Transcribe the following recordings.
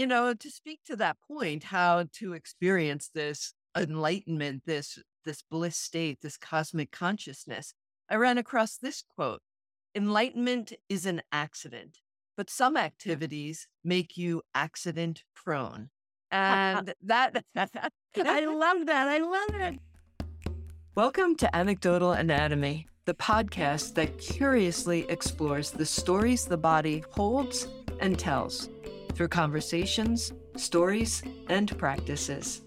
you know, to speak to that point, how to experience this enlightenment, this this bliss state, this cosmic consciousness, I ran across this quote. Enlightenment is an accident, but some activities make you accident prone. And that I love that. I love it. Welcome to Anecdotal Anatomy, the podcast that curiously explores the stories the body holds and tells through conversations, stories, and practices.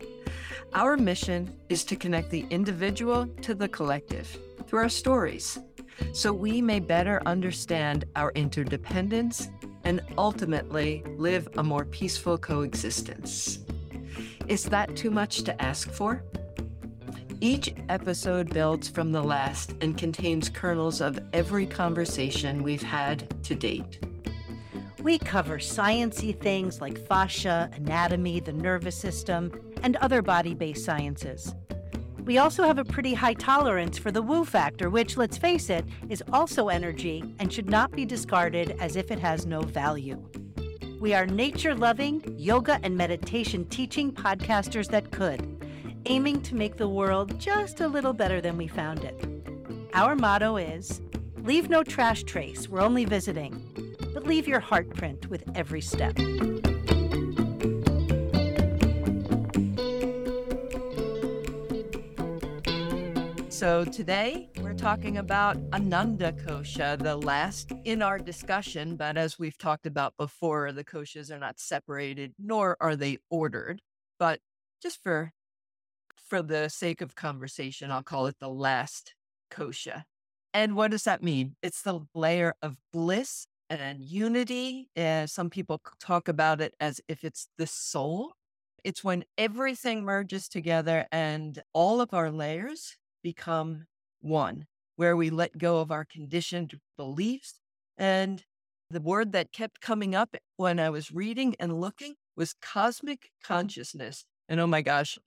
Our mission is to connect the individual to the collective through our stories so we may better understand our interdependence and ultimately live a more peaceful coexistence. Is that too much to ask for? Each episode builds from the last and contains kernels of every conversation we've had to date. We cover sciency things like fascia, anatomy, the nervous system, and other body-based sciences. We also have a pretty high tolerance for the woo factor, which, let's face it, is also energy and should not be discarded as if it has no value. We are nature loving, yoga and meditation teaching podcasters that could, aiming to make the world just a little better than we found it. Our motto is Leave no trash trace, we're only visiting, but leave your heart print with every step. So today we're talking about Ananda Kosha, the last in our discussion. But as we've talked about before, the koshas are not separated, nor are they ordered. But just for for the sake of conversation, I'll call it the last kosha. And what does that mean? It's the layer of bliss and unity. Uh, some people talk about it as if it's the soul. It's when everything merges together and all of our layers become one, where we let go of our conditioned beliefs. And the word that kept coming up when I was reading and looking was cosmic consciousness. And oh my gosh,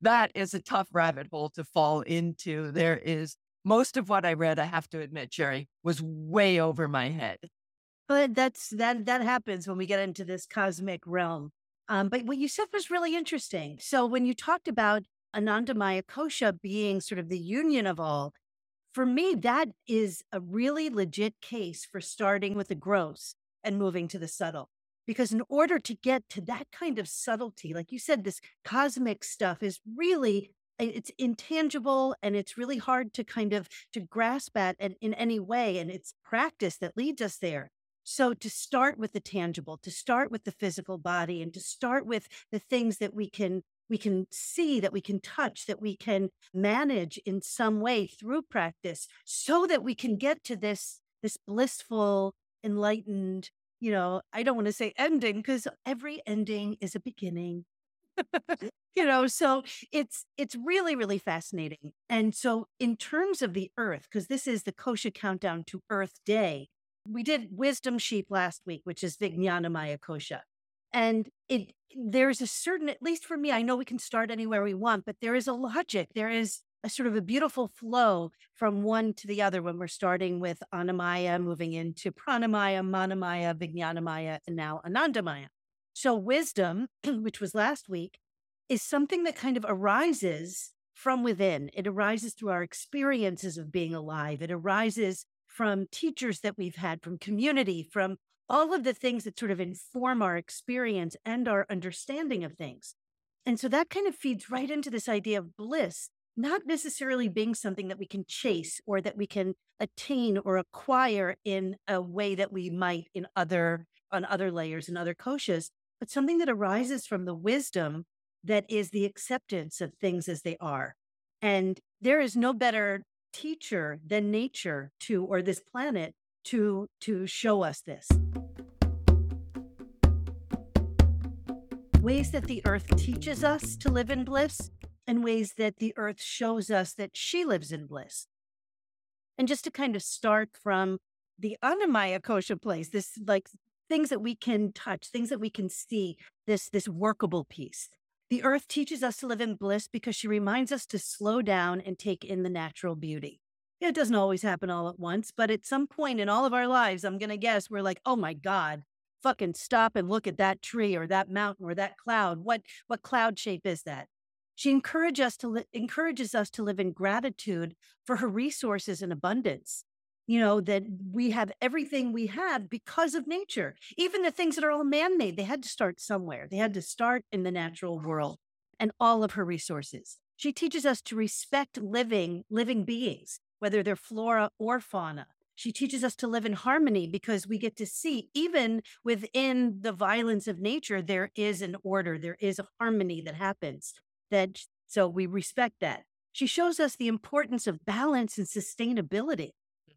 that is a tough rabbit hole to fall into. There is most of what I read, I have to admit, Sherry, was way over my head. But that's that that happens when we get into this cosmic realm. Um, but what you said was really interesting. So when you talked about Anandamaya Kosha being sort of the union of all, for me, that is a really legit case for starting with the gross and moving to the subtle. Because in order to get to that kind of subtlety, like you said, this cosmic stuff is really it's intangible and it's really hard to kind of to grasp at in, in any way and it's practice that leads us there so to start with the tangible to start with the physical body and to start with the things that we can we can see, that we can touch, that we can manage in some way through practice so that we can get to this, this blissful, enlightened, you know, I don't want to say ending because every ending is a beginning. you know, so it's it's really, really fascinating. And so in terms of the earth, because this is the kosha countdown to Earth Day, we did wisdom sheath last week, which is Vijnanamaya Kosha. And it there's a certain, at least for me, I know we can start anywhere we want, but there is a logic. There is a sort of a beautiful flow from one to the other when we're starting with Annamaya, moving into Pranamaya, Manamaya, Vijnanamaya, and now Anandamaya. So wisdom, which was last week, is something that kind of arises from within. It arises through our experiences of being alive. It arises from teachers that we've had, from community, from all of the things that sort of inform our experience and our understanding of things. And so that kind of feeds right into this idea of bliss, not necessarily being something that we can chase or that we can attain or acquire in a way that we might in other on other layers and other koshas, but something that arises from the wisdom that is the acceptance of things as they are. And there is no better teacher than nature to or this planet to to show us this. Ways that the earth teaches us to live in bliss and ways that the earth shows us that she lives in bliss. And just to kind of start from the Annamaya kosha place, this like things that we can touch, things that we can see, this this workable piece. The earth teaches us to live in bliss because she reminds us to slow down and take in the natural beauty it doesn't always happen all at once, but at some point in all of our lives, I'm going to guess we're like, oh my God, fucking stop and look at that tree or that mountain or that cloud. What what cloud shape is that? She encourages us to li- encourages us to live in gratitude for her resources and abundance. You know that we have everything we have because of nature. Even the things that are all man-made, they had to start somewhere. They had to start in the natural world and all of her resources. She teaches us to respect living living beings, whether they're flora or fauna. She teaches us to live in harmony because we get to see, even within the violence of nature, there is an order, there is a harmony that happens. That so we respect that. She shows us the importance of balance and sustainability.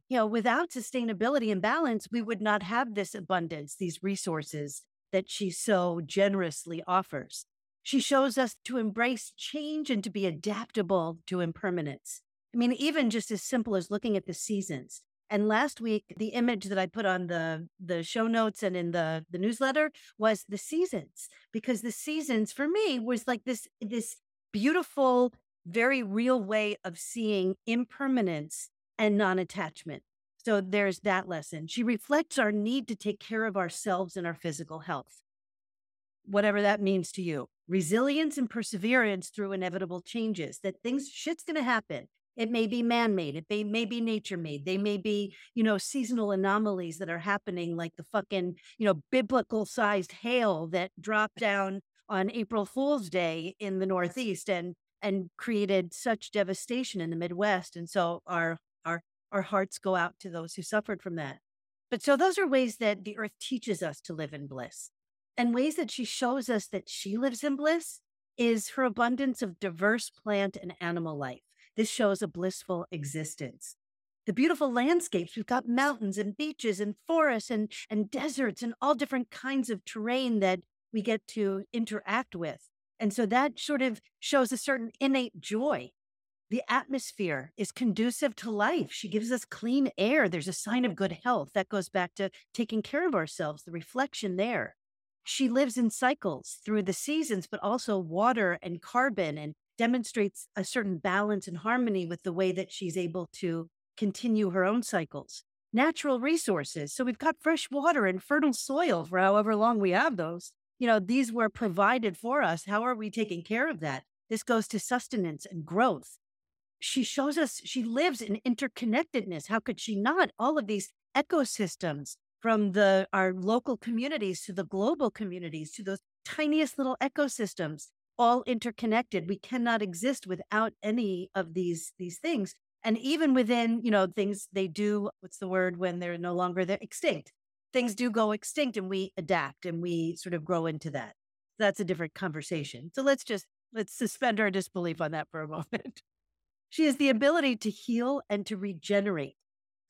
You know, without sustainability and balance, we would not have this abundance, these resources that she so generously offers. She shows us to embrace change and to be adaptable to impermanence. I mean, even just as simple as looking at the seasons. And last week, the image that I put on the the show notes and in the the newsletter was the seasons, because the seasons for me was like this this beautiful, very real way of seeing impermanence and non-attachment. So there's that lesson. She reflects our need to take care of ourselves and our physical health, whatever that means to you. Resilience and perseverance through inevitable changes. That things shit's going to happen it may be man made. It may, may be nature made. They may be, you know, seasonal anomalies that are happening, like the fucking, you know, biblical sized hail that dropped down on April Fool's Day in the Northeast and and created such devastation in the Midwest. And so our our hearts go out to those who suffered from that. But so those are ways that the earth teaches us to live in bliss. And ways that she shows us that she lives in bliss is her abundance of diverse plant and animal life. This shows a blissful existence. The beautiful landscapes, we've got mountains and beaches and forests and, and deserts and all different kinds of terrain that we get to interact with. And so that sort of shows a certain innate joy. The atmosphere is conducive to life. She gives us clean air. There's a sign of good health. That goes back to taking care of ourselves, the reflection there. She lives in cycles through the seasons, but also water and carbon and demonstrates a certain balance and harmony with the way that she's able to continue her own cycles. Natural resources. So we've got fresh water and fertile soil for however long we have those. You know, these were provided for us. How are we taking care of that? This goes to sustenance and growth. She shows us she lives in interconnectedness. How could she not? All of these ecosystems from the our local communities to the global communities to those tiniest little ecosystems all interconnected. We cannot exist without any of these these things. And even within, you know, things they do, what's the word when they're no longer they're extinct. Things do go extinct and we adapt and we sort of grow into that. That's a different conversation. So let's just let's suspend our disbelief on that for a moment. She has the ability to heal and to regenerate.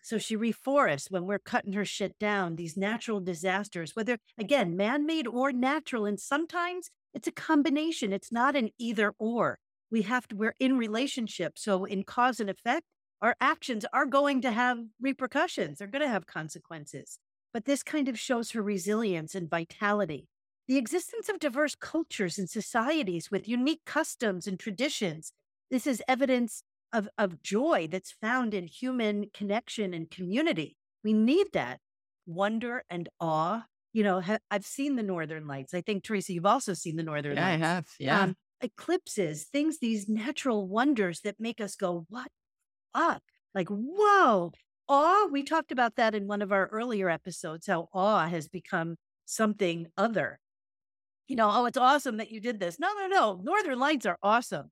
So she reforests when we're cutting her shit down, these natural disasters, whether again, man made or natural. And sometimes it's a combination. It's not an either or. We have to, we're in relationship. So in cause and effect, our actions are going to have repercussions. They're going to have consequences. But this kind of shows her resilience and vitality. The existence of diverse cultures and societies with unique customs and traditions. This is evidence of, of joy that's found in human connection and community. We need that wonder and awe you know, ha- I've seen the Northern Lights. I think, Teresa, you've also seen the Northern yeah, Lights. I have. Yeah. Um, eclipses, things, these natural wonders that make us go, what up? Like, whoa. Awe, we talked about that in one of our earlier episodes, how awe has become something other. You know, oh, it's awesome that you did this. No, no, no. Northern Lights are awesome.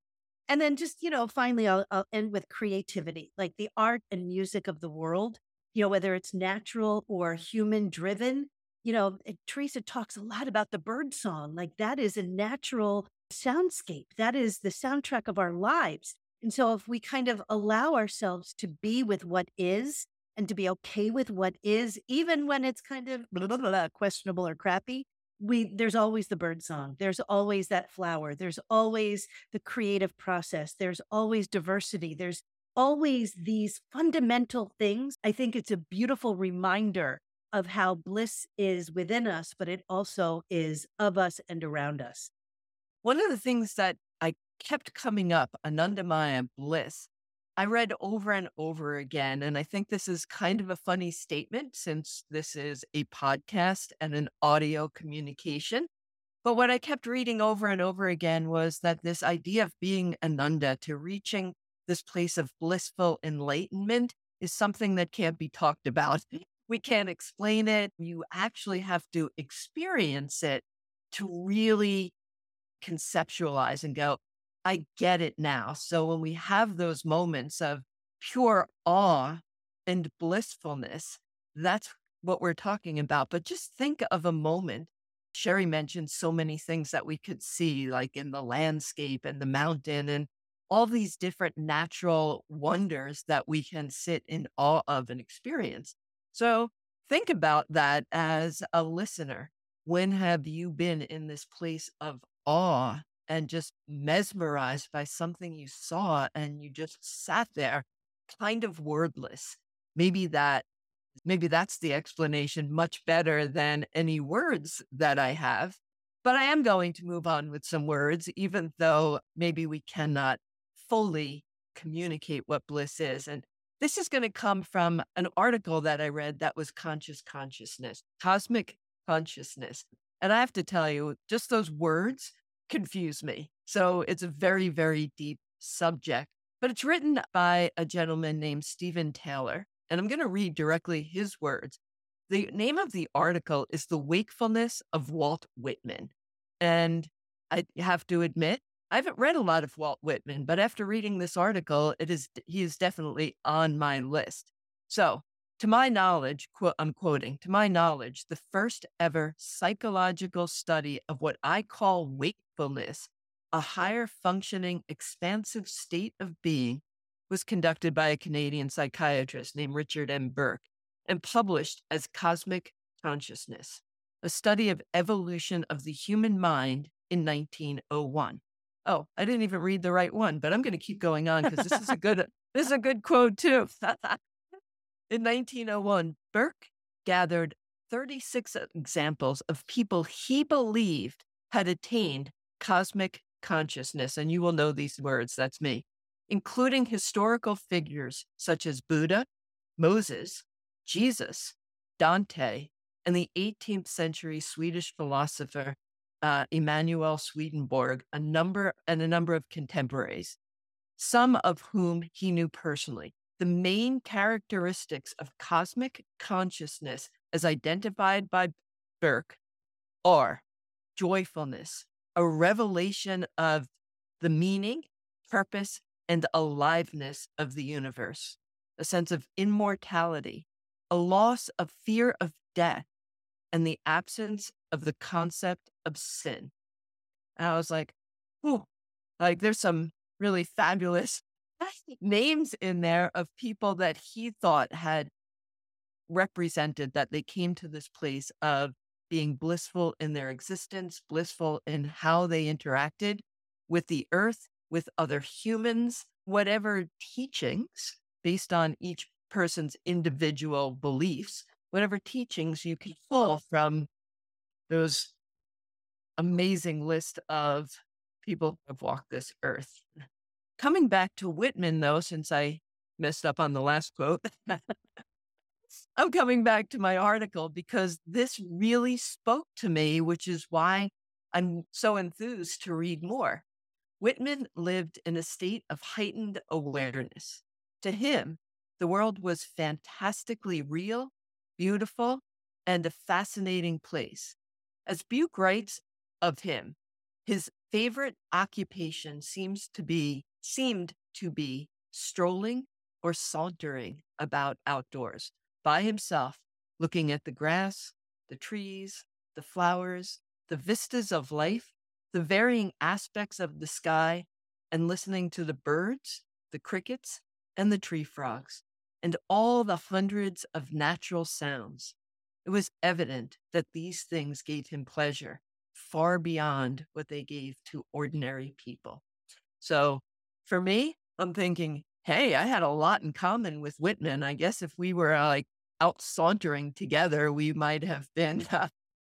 And then just, you know, finally, I'll, I'll end with creativity, like the art and music of the world, you know, whether it's natural or human driven you know, eh, Teresa talks a lot about the bird song. Like that is a natural soundscape. That is the soundtrack of our lives. And so if we kind of allow ourselves to be with what is and to be okay with what is, even when it's kind of blah, blah, blah, questionable or crappy, we there's always the bird song. There's always that flower. There's always the creative process. There's always diversity. There's always these fundamental things. I think it's a beautiful reminder of how bliss is within us, but it also is of us and around us. One of the things that I kept coming up, Anandamaya bliss, I read over and over again. And I think this is kind of a funny statement since this is a podcast and an audio communication. But what I kept reading over and over again was that this idea of being Ananda to reaching this place of blissful enlightenment is something that can't be talked about. We can't explain it. You actually have to experience it to really conceptualize and go, I get it now. So when we have those moments of pure awe and blissfulness, that's what we're talking about. But just think of a moment. Sherry mentioned so many things that we could see, like in the landscape and the mountain and all these different natural wonders that we can sit in awe of and experience. So think about that as a listener. When have you been in this place of awe and just mesmerized by something you saw and you just sat there kind of wordless. Maybe that maybe that's the explanation much better than any words that I have. But I am going to move on with some words, even though maybe we cannot fully communicate what bliss is. And this is going to come from an article that I read that was conscious consciousness, cosmic consciousness. And I have to tell you, just those words confuse me. So it's a very, very deep subject, but it's written by a gentleman named Stephen Taylor. And I'm going to read directly his words. The name of the article is The Wakefulness of Walt Whitman. And I have to admit, I haven't read a lot of Walt Whitman, but after reading this article, it is he is definitely on my list. So to my knowledge, quote, I'm quoting, to my knowledge, the first ever psychological study of what I call wakefulness, a higher functioning, expansive state of being, was conducted by a Canadian psychiatrist named Richard M. Bucke and published as Cosmic Consciousness, a study of evolution of the human mind in 1901. Oh, I didn't even read the right one, but I'm going to keep going on because this is a good this is a good quote too. In 1901, Bucke gathered 36 examples of people he believed had attained cosmic consciousness. And you will know these words, that's me, including historical figures such as Buddha, Moses, Jesus, Dante, and the 18th century Swedish philosopher uh, Emanuel Swedenborg, a number and a number of contemporaries, some of whom he knew personally the main characteristics of cosmic consciousness as identified by Bucke are joyfulness, a revelation of the meaning, purpose, and aliveness of the universe, a sense of immortality, a loss of fear of death, and the absence of the concept of sin. And I was like, "Ooh, like there's some really fabulous names in there of people that he thought had represented that they came to this place of being blissful in their existence, blissful in how they interacted with the earth, with other humans, whatever teachings based on each person's individual beliefs, whatever teachings you can pull from those amazing list of people who have walked this earth. Coming back to Whitman, though, since I messed up on the last quote, I'm coming back to my article because this really spoke to me, which is why I'm so enthused to read more. Whitman lived in a state of heightened awareness. To him, the world was fantastically real, beautiful, and a fascinating place. As Bucke writes of him, his favorite occupation seems to be seemed to be strolling or sauntering about outdoors by himself, looking at the grass, the trees, the flowers, the vistas of life, the varying aspects of the sky, and listening to the birds, the crickets, and the tree frogs, and all the hundreds of natural sounds. It was evident that these things gave him pleasure far beyond what they gave to ordinary people. So for me, I'm thinking, hey, I had a lot in common with Whitman. I guess if we were uh, like out sauntering together, we might have been uh,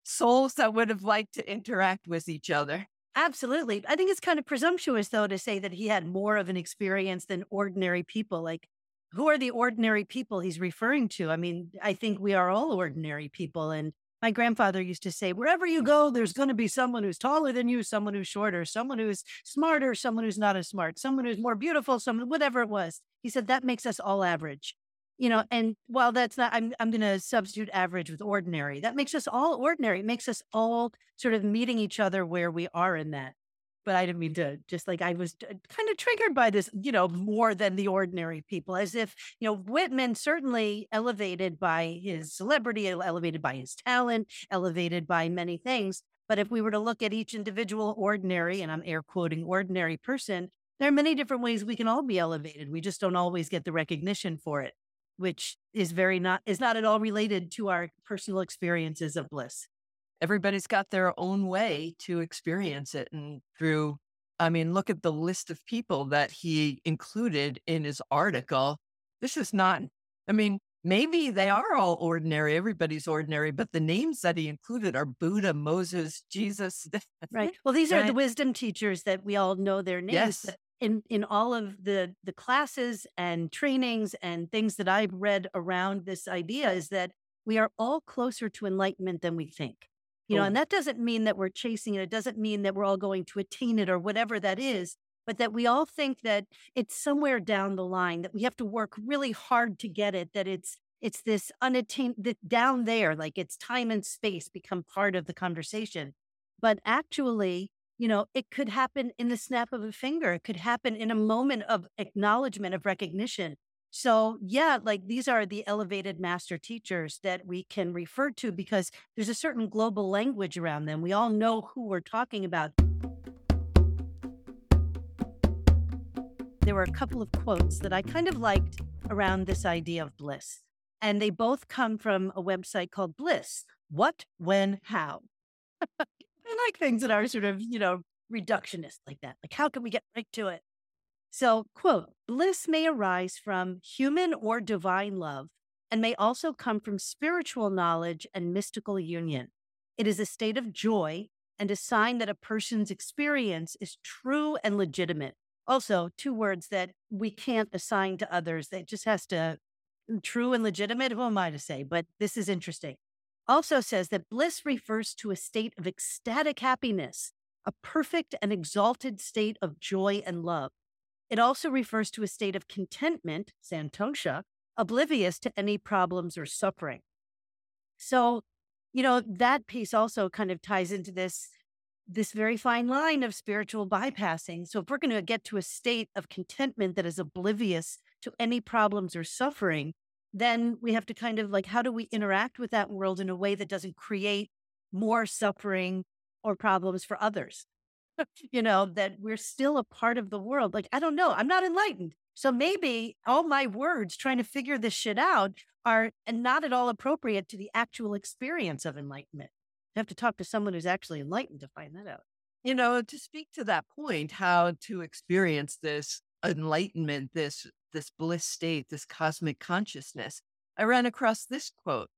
souls that would have liked to interact with each other. Absolutely. I think it's kind of presumptuous, though, to say that he had more of an experience than ordinary people. Like, who are the ordinary people he's referring to? I mean, I think we are all ordinary people. And my grandfather used to say, wherever you go, there's going to be someone who's taller than you, someone who's shorter, someone who's smarter, someone who's not as smart, someone who's more beautiful, someone, whatever it was. He said, that makes us all average you know and while that's not i'm i'm going to substitute average with ordinary that makes us all ordinary it makes us all sort of meeting each other where we are in that. But i didn't mean to just like i was uh, kind of triggered by this you know more than the ordinary people as if you know whitman certainly elevated by his celebrity elevated by his talent elevated by many things. But if we were to look at each individual ordinary and i'm air quoting ordinary person there are many different ways we can all be elevated. We just don't always get the recognition for it which is very not is not at all related to our personal experiences of bliss. Everybody's got their own way to experience it and through I mean look at the list of people that he included in his article. This is not I mean maybe they are all ordinary everybody's ordinary but the names that he included are buddha moses jesus right well these right. are the wisdom teachers that we all know their names yes in in all of the the classes and trainings and things that I've read around this idea is that we are all closer to enlightenment than we think. You know, oh. and oh. that doesn't mean that we're chasing it. It doesn't mean that we're all going to attain it or whatever that is, but that we all think that it's somewhere down the line that we have to work really hard to get it, that it's it's this unattained that down there, like it's time and space become part of the conversation. But actually, you know, it could happen in the snap of a finger. It could happen in a moment of acknowledgement, of recognition. So, yeah, like these are the elevated master teachers that we can refer to because there's a certain global language around them. We all know who we're talking about. There were a couple of quotes that I kind of liked around this idea of bliss. And they both come from a website called Bliss What, When, How. Like things that are sort of, you know, reductionist like that. Like, how can we get right to it? So, quote, bliss may arise from human or divine love and may also come from spiritual knowledge and mystical union. It is a state of joy and a sign that a person's experience is true and legitimate. Also, two words that we can't assign to others. That just has to, true and legitimate. Who am I to say? But this is interesting also says that bliss refers to a state of ecstatic happiness, a perfect and exalted state of joy and love. It also refers to a state of contentment, santosha, oblivious to any problems or suffering. So, you know, that piece also kind of ties into this this very fine line of spiritual bypassing. So if we're going to get to a state of contentment that is oblivious to any problems or suffering, then we have to kind of like, how do we interact with that world in a way that doesn't create more suffering or problems for others? you know, that we're still a part of the world. Like, I don't know, I'm not enlightened. So maybe all my words trying to figure this shit out are not at all appropriate to the actual experience of enlightenment. I have to talk to someone who's actually enlightened to find that out. You know, to speak to that point, how to experience this enlightenment, this this bliss state, this cosmic consciousness, I ran across this quote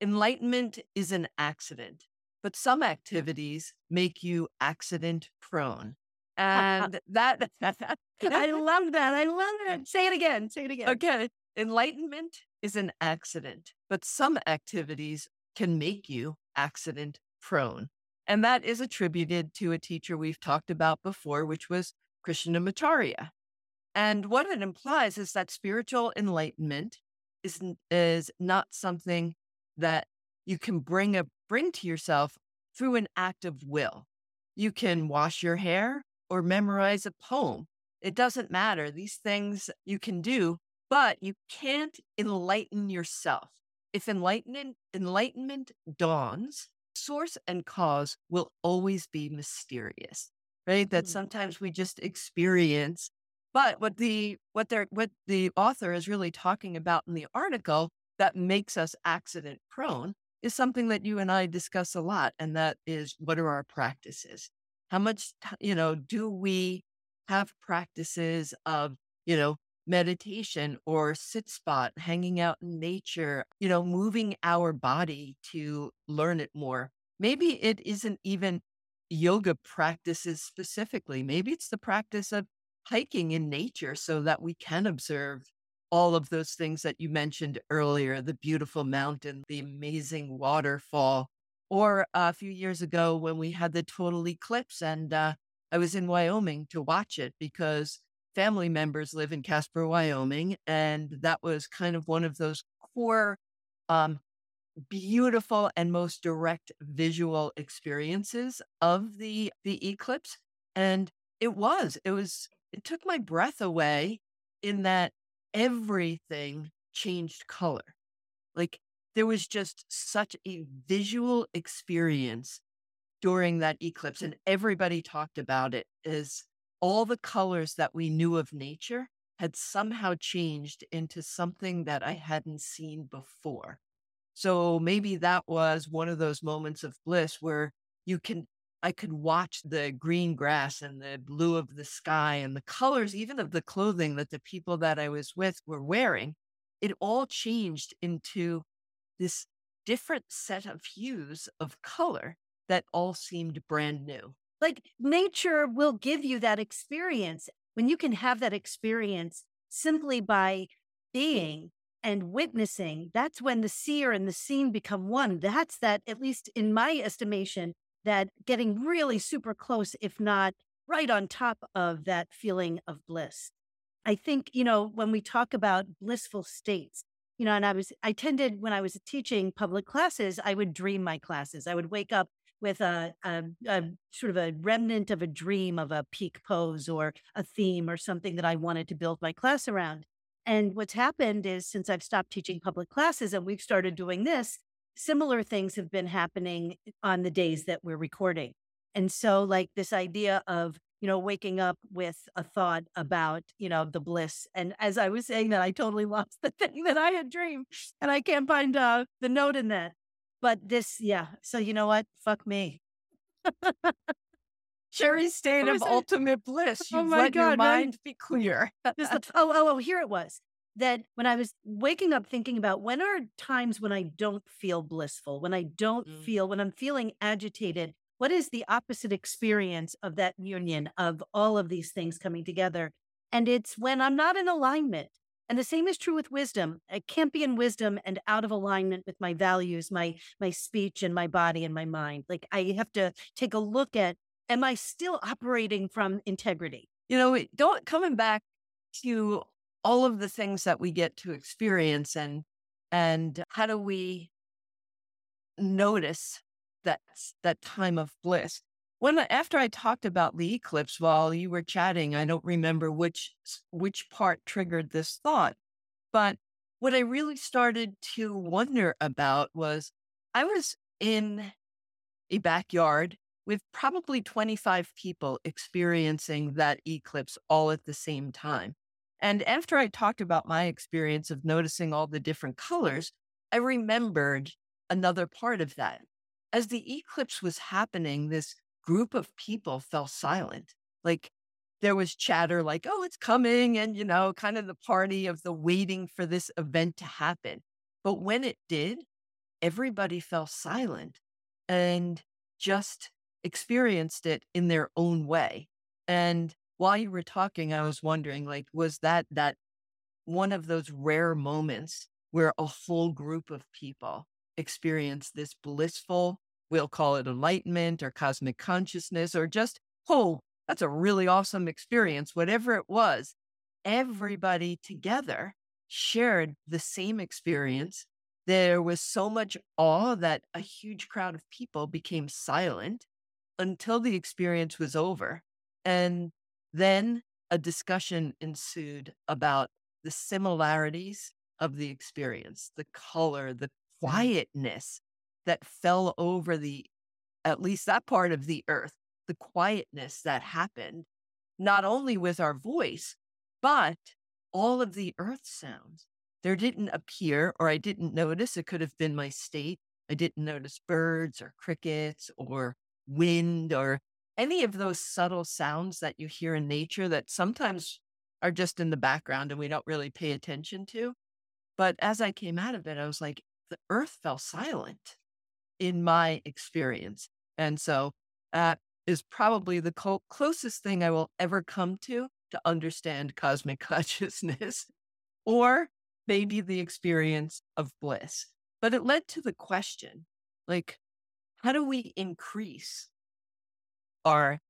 Enlightenment is an accident, but some activities make you accident prone. And that, I love that. I love it. Say it again. Say it again. Okay. Enlightenment is an accident, but some activities can make you accident prone. And that is attributed to a teacher we've talked about before, which was Krishnamacharya. And what it implies is that spiritual enlightenment is, is not something that you can bring a bring to yourself through an act of will. You can wash your hair or memorize a poem. It doesn't matter. These things you can do, but you can't enlighten yourself. If enlightenment enlightenment dawns, source and cause will always be mysterious. Right? That mm. sometimes we just experience but what the what they're what the author is really talking about in the article that makes us accident prone is something that you and I discuss a lot, and that is what are our practices? How much you know do we have practices of you know meditation or sit spot, hanging out in nature, you know, moving our body to learn it more. Maybe it isn't even yoga practices specifically. Maybe it's the practice of hiking in nature so that we can observe all of those things that you mentioned earlier the beautiful mountain, the amazing waterfall. Or a few years ago when we had the total eclipse, and uh, I was in Wyoming to watch it because family members live in Casper, Wyoming. And that was kind of one of those core um, beautiful and most direct visual experiences of the the eclipse and it was it was it took my breath away in that everything changed color like there was just such a visual experience during that eclipse and everybody talked about it as all the colors that we knew of nature had somehow changed into something that I hadn't seen before. So maybe that was one of those moments of bliss where you can, I could watch the green grass and the blue of the sky and the colors, even of the clothing that the people that I was with were wearing. It all changed into this different set of hues of color that all seemed brand new. Like nature will give you that experience. When you can have that experience simply by being and witnessing, that's when the seer and the seen become one. That's that, at least in my estimation, that getting really super close, if not right on top of that feeling of bliss. I think, you know, when we talk about blissful states, you know, and I was, I tended when I was teaching public classes, I would dream my classes. I would wake up with a, a, a, sort of a remnant of a dream of a peak pose or a theme or something that I wanted to build my class around. And what's happened is since I've stopped teaching public classes and we've started doing this, similar things have been happening on the days that we're recording. And so, like this idea of, you know, waking up with a thought about, you know, the bliss. And as I was saying that, I totally lost the thing that I had dreamed and I can't find uh, the note in that. But this, yeah. So, you know what? Fuck me. Sherry's state of ultimate bliss. Oh You've oh let God, your mind be clear. this, oh, oh, oh, here it was. That when I was waking up thinking about when are times when I don't feel blissful, when I don't mm. feel, when I'm feeling agitated, what is the opposite experience of that union of all of these things coming together? And it's when I'm not in alignment. And the same is true with wisdom. I can't be in wisdom and out of alignment with my values, my my speech and my body and my mind. Like I have to take a look at am I still operating from integrity? You know, don't coming back to all of the things that we get to experience and and how do we notice that that time of bliss when after i talked about the eclipse while you were chatting i don't remember which which part triggered this thought but what i really started to wonder about was i was in a backyard with probably 25 people experiencing that eclipse all at the same time. And after I talked about my experience of noticing all the different mm-hmm. colors, I remembered another part of that. As the eclipse was happening, this group of people fell silent. Like there was chatter, like, oh, it's coming, and, you know, kind of the party of the waiting for this event to happen. But when it did, everybody fell silent and just experienced it in their own way. And while you were talking, I was wondering, like, was that that one of those rare moments where a whole group of people experience this blissful, we'll call it enlightenment or cosmic consciousness, or just, oh, that's a really awesome experience, whatever it was. Everybody together shared the same experience. There was so much awe that a huge crowd of people became silent until the experience was over. And then a discussion ensued about the similarities of the experience, the color, the quietness that fell over the, at least that part of the earth, the quietness that happened, not only with our voice, but all of the earth sounds. There didn't appear, or I didn't notice, it could have been my state. I didn't notice birds or crickets or wind or any of those subtle sounds that you hear in nature that sometimes are just in the background and we don't really pay attention to. But as I came out of it, I was like, the earth fell silent in my experience. And so that is probably the closest thing I will ever come to to understand cosmic consciousness or maybe the experience of bliss. But it led to the question like, how do we increase our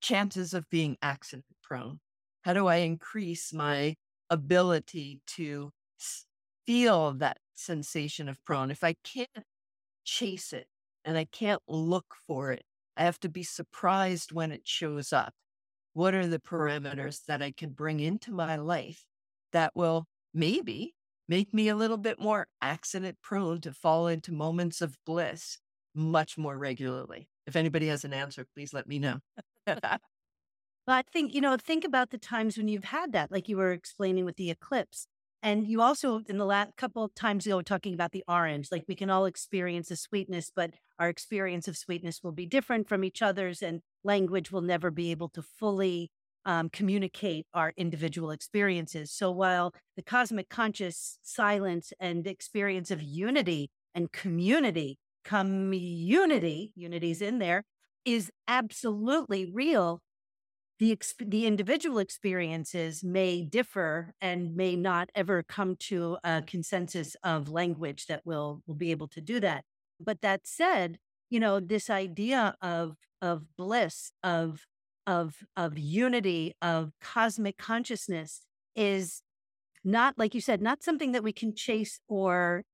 chances of being accident prone? How do I increase my ability to feel that sensation of prone? If I can't chase it and I can't look for it, I have to be surprised when it shows up. What are the parameters that I can bring into my life that will maybe make me a little bit more accident prone to fall into moments of bliss much more regularly? If anybody has an answer, please let me know. but I think, you know, think about the times when you've had that, like you were explaining with the eclipse. And you also, in the last couple of times ago, talking about the orange, like we can all experience a sweetness, but our experience of sweetness will be different from each other's, and language will never be able to fully um, communicate our individual experiences. So while the cosmic conscious silence and experience of unity and community, community, unity's in there, is absolutely real the the individual experiences may differ and may not ever come to a consensus of language that will will be able to do that. But that said, you know, this idea of of bliss, of of of unity, of cosmic consciousness is not like you said, not something that we can chase or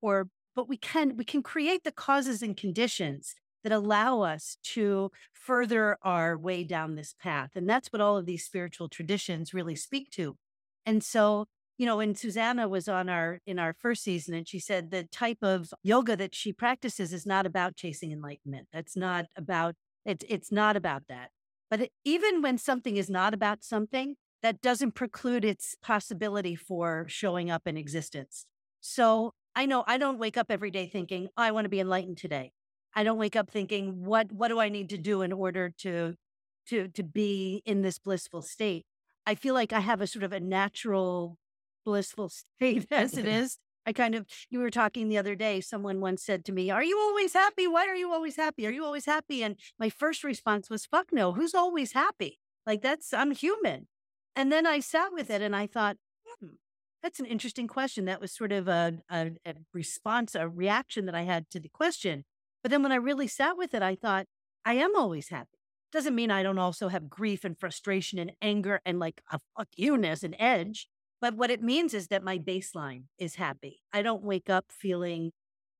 or but we can we can create the causes and conditions that allow us to further our way down this path. And that's what all of these spiritual traditions really speak to. And so, you know, when Susanna was on our in our first season and she said the type of yoga that she practices is not about chasing enlightenment. That's not about it's it's not about that. But it, even when something is not about something, that doesn't preclude its possibility for showing up in existence. So I know I don't wake up every day thinking, oh, I want to be enlightened today. I don't wake up thinking, what what do I need to do in order to to to be in this blissful state? I feel like I have a sort of a natural blissful state as it is. I kind of you were talking the other day, someone once said to me, Are you always happy? Why are you always happy? Are you always happy? And my first response was, Fuck no, who's always happy? Like that's I'm human. And then I sat with it and I thought, that's an interesting question. That was sort of a, a, a response, a reaction that I had to the question. But then when I really sat with it, I thought, I am always happy. Doesn't mean I don't also have grief and frustration and anger and like a fuck you-ness and edge. But what it means is that my baseline is happy. I don't wake up feeling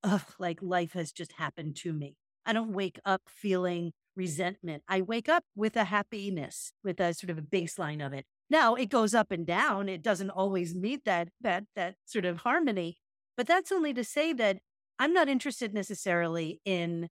ugh, like life has just happened to me. I don't wake up feeling resentment. I wake up with a happiness, with a sort of a baseline of it. Now it goes up and down. It doesn't always meet that that that sort of harmony. But that's only to say that I'm not interested necessarily in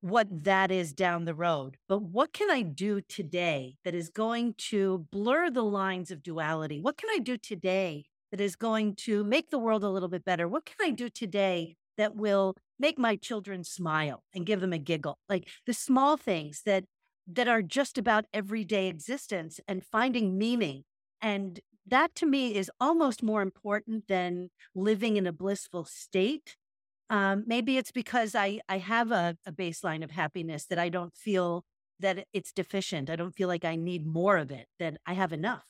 what that is down the road, but what can I do today that is going to blur the lines of duality? What can I do today that is going to make the world a little bit better? What can I do today that will make my children smile and give them a giggle? Like the small things that that are just about everyday existence and finding meaning. And that to me is almost more important than living in a blissful state um, maybe it's because I I have a, a baseline of happiness that I don't feel that it's deficient. I don't feel like I need more of it. That I have enough.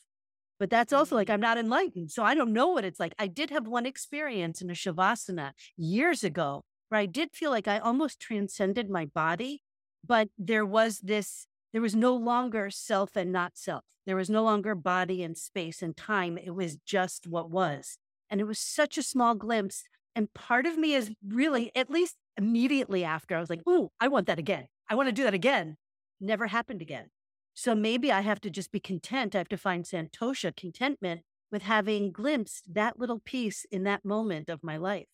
But that's also like mm-hmm. I'm not enlightened, so I don't know what it's like. I did have one experience in a shavasana years ago where I did feel like I almost transcended my body, but there was this. There was no longer self and not self. There was no longer body and space and time. It was just what was. And it was such a small glimpse and part of me is really, at least immediately after, I was like, ooh, I want that again. I want to do that again. Never happened again. So maybe I have to just be content. I have to find Santosha contentment with having glimpsed that little piece in that moment of my life.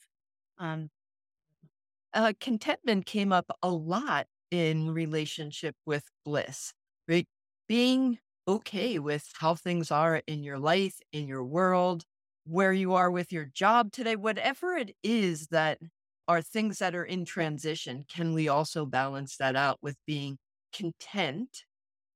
Um, uh, contentment came up a lot in relationship with bliss, right? Being okay with how things are in your life, in your world, where you are with your job today, whatever it is that are things that are in transition, can we also balance that out with being content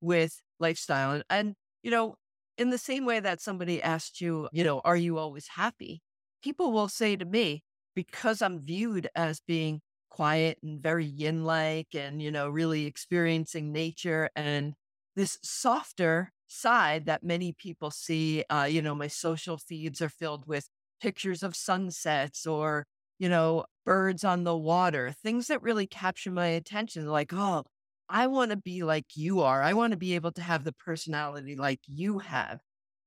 with lifestyle? And, and, you know, in the same way that somebody asked you, you know, are you always happy? People will say to me, because I'm viewed as being quiet and very yin like and, you know, really experiencing nature and this softer side that many people see. Uh, you know, my social feeds are filled with pictures of sunsets or, you know, birds on the water, things that really capture my attention. Like, oh, I want to be like you are. I want to be able to have the personality like you have.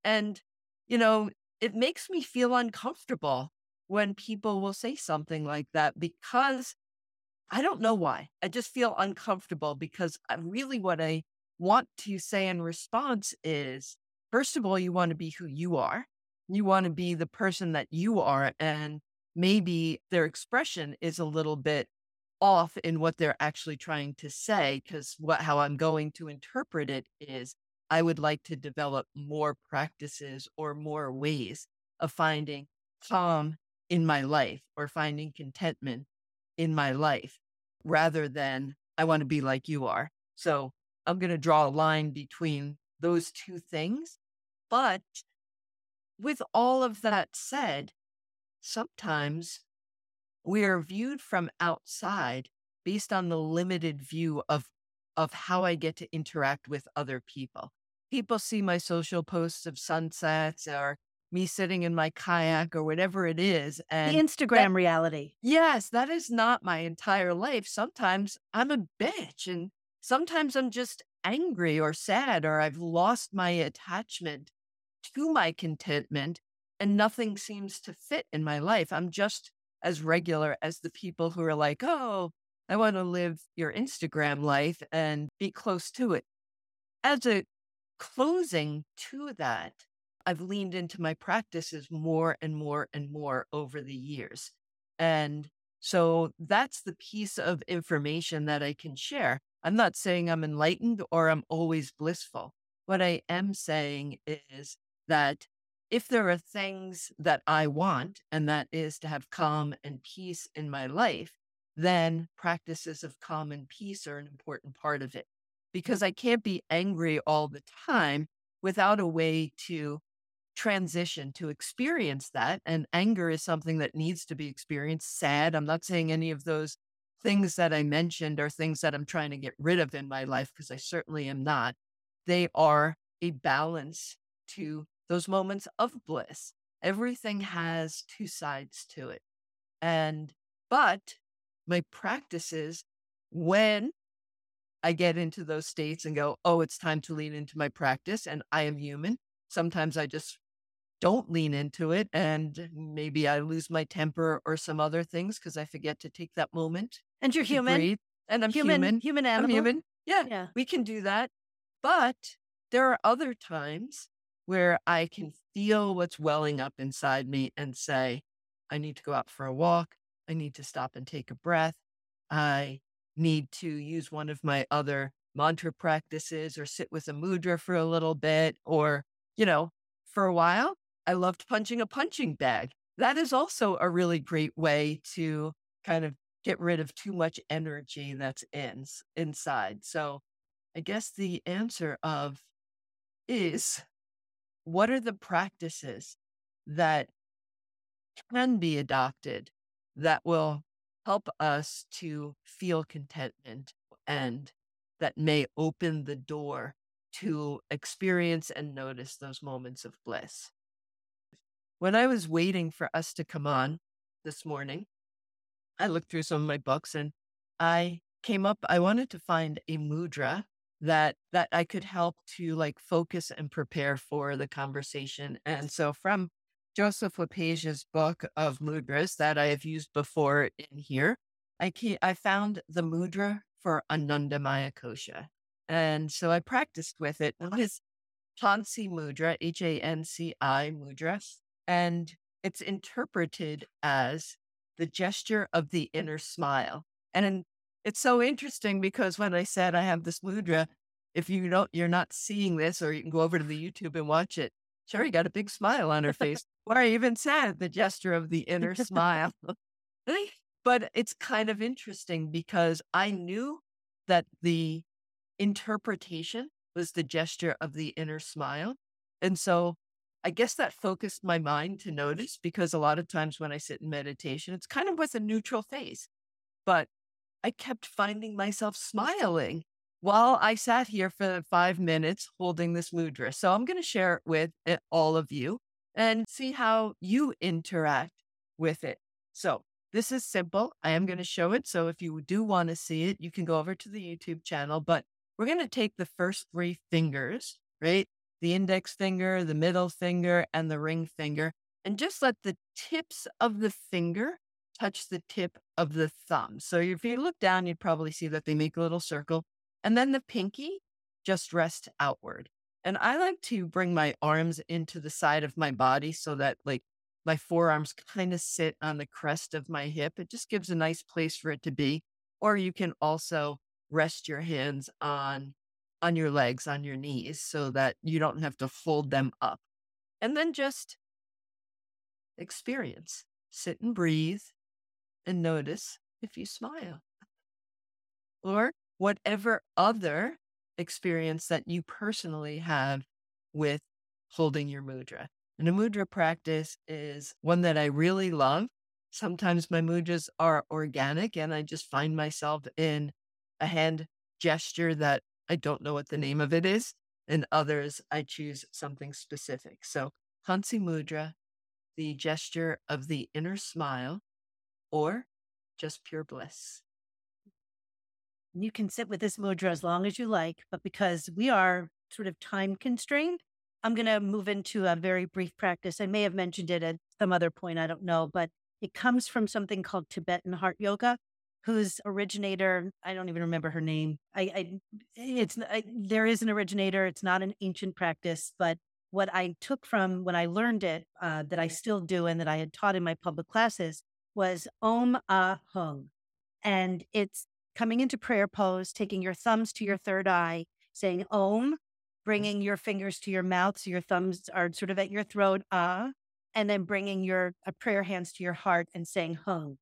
And, you know, it makes me feel uncomfortable when people will say something like that because I don't know why. I just feel uncomfortable because I really what I want to say in response is first of all, you want to be who you are. You want to be the person that you are. And maybe their expression is a little bit off in what they're actually trying to say because what how I'm going to interpret it is I would like to develop more practices or more ways of finding calm in my life or finding contentment in my life rather than I want to be like you are. So I'm going to draw a line between those two things. But with all of that said, sometimes we are viewed from outside based on the limited view of of how I get to interact with other people. People see my social posts of sunsets or me sitting in my kayak or whatever it is and the Instagram that, reality. Yes, that is not my entire life. Sometimes I'm a bitch and sometimes I'm just angry or sad or I've lost my attachment to my contentment and nothing seems to fit in my life. I'm just as regular as the people who are like, oh, I want to live your Instagram life and be close to it. As a closing to that, I've leaned into my practices more and more and more over the years. And so that's the piece of information that I can share. I'm not saying I'm enlightened or I'm always blissful. What I am saying is that if there are things that I want, and that is to have calm and peace in my life, then practices of calm and peace are an important part of it because I can't be angry all the time without a way to transition to experience that. And anger is something that needs to be experienced. Sad. I'm not saying any of those things that I mentioned are things that I'm trying to get rid of in my life because I certainly am not. They are a balance to those moments of bliss. Everything has two sides to it. And, but my practices, when I get into those states and go, oh, it's time to lean into my practice, and I am human. Sometimes I just don't lean into it and maybe I lose my temper or some other things because I forget to take that moment. And you're human. Breathe. And I'm human. Human, human animal. I'm human. Yeah, yeah. We can do that. But there are other times where I can feel what's welling up inside me and say, I need to go out for a walk. I need to stop and take a breath. I need to use one of my other mantra practices or sit with a mudra for a little bit. Or, you know, for a while, I loved punching a punching bag. That is also a really great way to kind of get rid of too much energy that's in inside. So I guess the answer of is what are the practices that can be adopted that will help us to feel contentment and that may open the door to experience and notice those moments of bliss. When I was waiting for us to come on this morning, I looked through some of my books and I came up, I wanted to find a mudra that that I could help to like focus and prepare for the conversation. And so from Joseph LePage's book of mudras that I have used before in here, I I found the mudra for Anandamaya Kosha. And so I practiced with it. It is Hanci Mudra, H A N C I Mudra. And it's interpreted as the gesture of the inner smile. And it's so interesting because when I said I have this mudra, if you don't, you're not seeing this, or you can go over to the YouTube and watch it. Sherry got a big smile on her face, or I even said the gesture of the inner smile. but it's kind of interesting because I knew that the interpretation was the gesture of the inner smile. And so I guess that focused my mind to notice because a lot of times when I sit in meditation, it's kind of with a neutral face. But I kept finding myself smiling while I sat here for five minutes holding this mudra. So I'm going to share it with all of you and see how you interact with it. So this is simple. I am going to show it. So if you do want to see it, you can go over to the YouTube channel. But we're going to take the first three fingers, right? The index finger, the middle finger, and the ring finger, and just let the tips of the finger touch the tip of the thumb. So if you look down, you'd probably see that they make a little circle. And then the pinky just rest outward. And I like to bring my arms into the side of my body so that like my forearms kind of sit on the crest of my hip. It just gives a nice place for it to be. Or you can also rest your hands on on your legs, on your knees, so that you don't have to fold them up. And then just experience, sit and breathe and notice if you smile. Or whatever other experience that you personally have with holding your mudra. And a mudra practice is one that I really love. Sometimes my mudras are organic and I just find myself in a hand gesture that I don't know what the name of it is. And others, I choose something specific. So, Hansi Mudra, the gesture of the inner smile, or just pure bliss. You can sit with this mudra as long as you like, but because we are sort of time constrained, I'm going to move into a very brief practice. I may have mentioned it at some other point, I don't know, but it comes from something called Tibetan heart yoga, whose originator, I don't even remember her name. I, I it's I, there is an originator. It's not an ancient practice, but what I took from when I learned it, uh, that I still do, and that I had taught in my public classes, was Om Ah Hung, and it's coming into prayer pose, taking your thumbs to your third eye, saying Om, bringing your fingers to your mouth. So your thumbs are sort of at your throat, ah, and then bringing your uh, prayer hands to your heart and saying hung.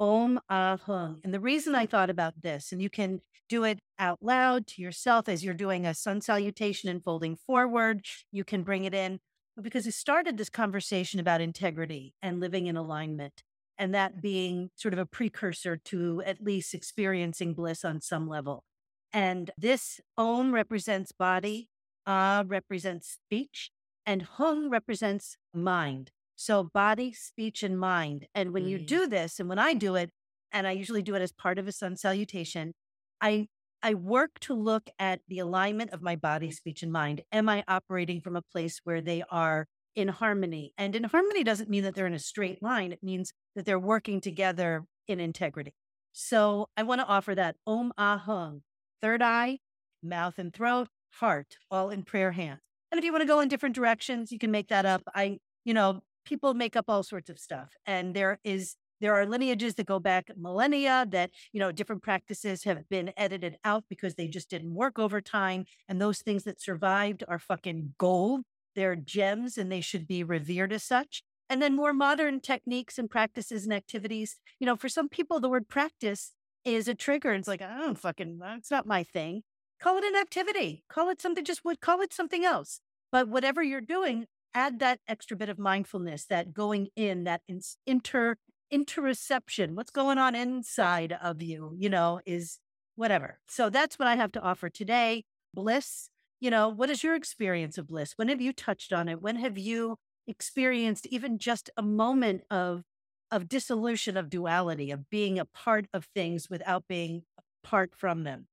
Om Ah Hung. And the reason I thought about this, and you can do it out loud to yourself as you're doing a sun salutation and folding forward, you can bring it in because it started this conversation about integrity and living in alignment, and that being sort of a precursor to at least experiencing bliss on some level. And this Om represents body, Ah represents speech, and Hung represents mind. So body, speech, and mind. And when mm. you do this, and when I do it, and I usually do it as part of a sun salutation, I I work to look at the alignment of my body, speech, and mind. Am I operating from a place where they are in harmony? And in harmony doesn't mean that they're in a straight line. It means that they're working together in integrity. So I want to offer that Om Ah Hung, third eye, mouth and throat, heart, all in prayer hands. And if you want to go in different directions, you can make that up. I, you know, people make up all sorts of stuff. And there is there are lineages that go back millennia that, you know, different practices have been edited out because they just didn't work over time. And those things that survived are fucking gold. They're gems and they should be revered as such. And then more modern techniques and practices and activities. You know, for some people, the word practice is a trigger. It's like, I don't fucking, it's not my thing. Call it an activity. Call it something, just would call it something else. But whatever you're doing, add that extra bit of mindfulness, that going in, that inter interoception. What's going on inside of you, you know, is whatever. So that's what I have to offer today. Bliss, you know, what is your experience of bliss? When have you touched on it? When have you experienced even just a moment of of dissolution of duality, of being a part of things without being apart from them?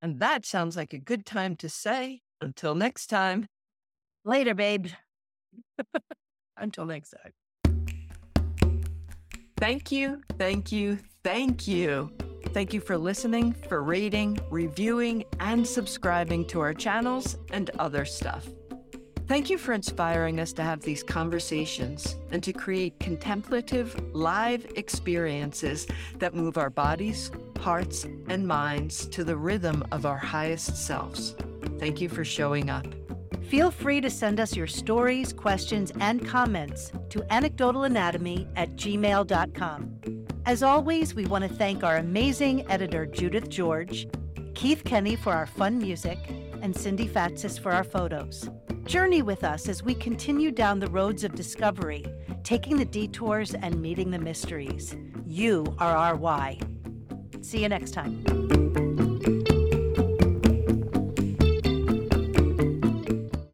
And that sounds like a good time to say until next time. Later, babe. until next time. Thank you, thank you, thank you. Thank you for listening, for rating, reviewing, and subscribing to our channels and other stuff. Thank you for inspiring us to have these conversations and to create contemplative, live experiences that move our bodies, hearts, and minds to the rhythm of our highest selves. Thank you for showing up. Feel free to send us your stories, questions, and comments to anecdotalanatomy at gmail.com. As always, we want to thank our amazing editor, Judith George, Keith Kenny for our fun music, and Cindy Fatsis for our photos. Journey with us as we continue down the roads of discovery, taking the detours and meeting the mysteries. You are our why. See you next time.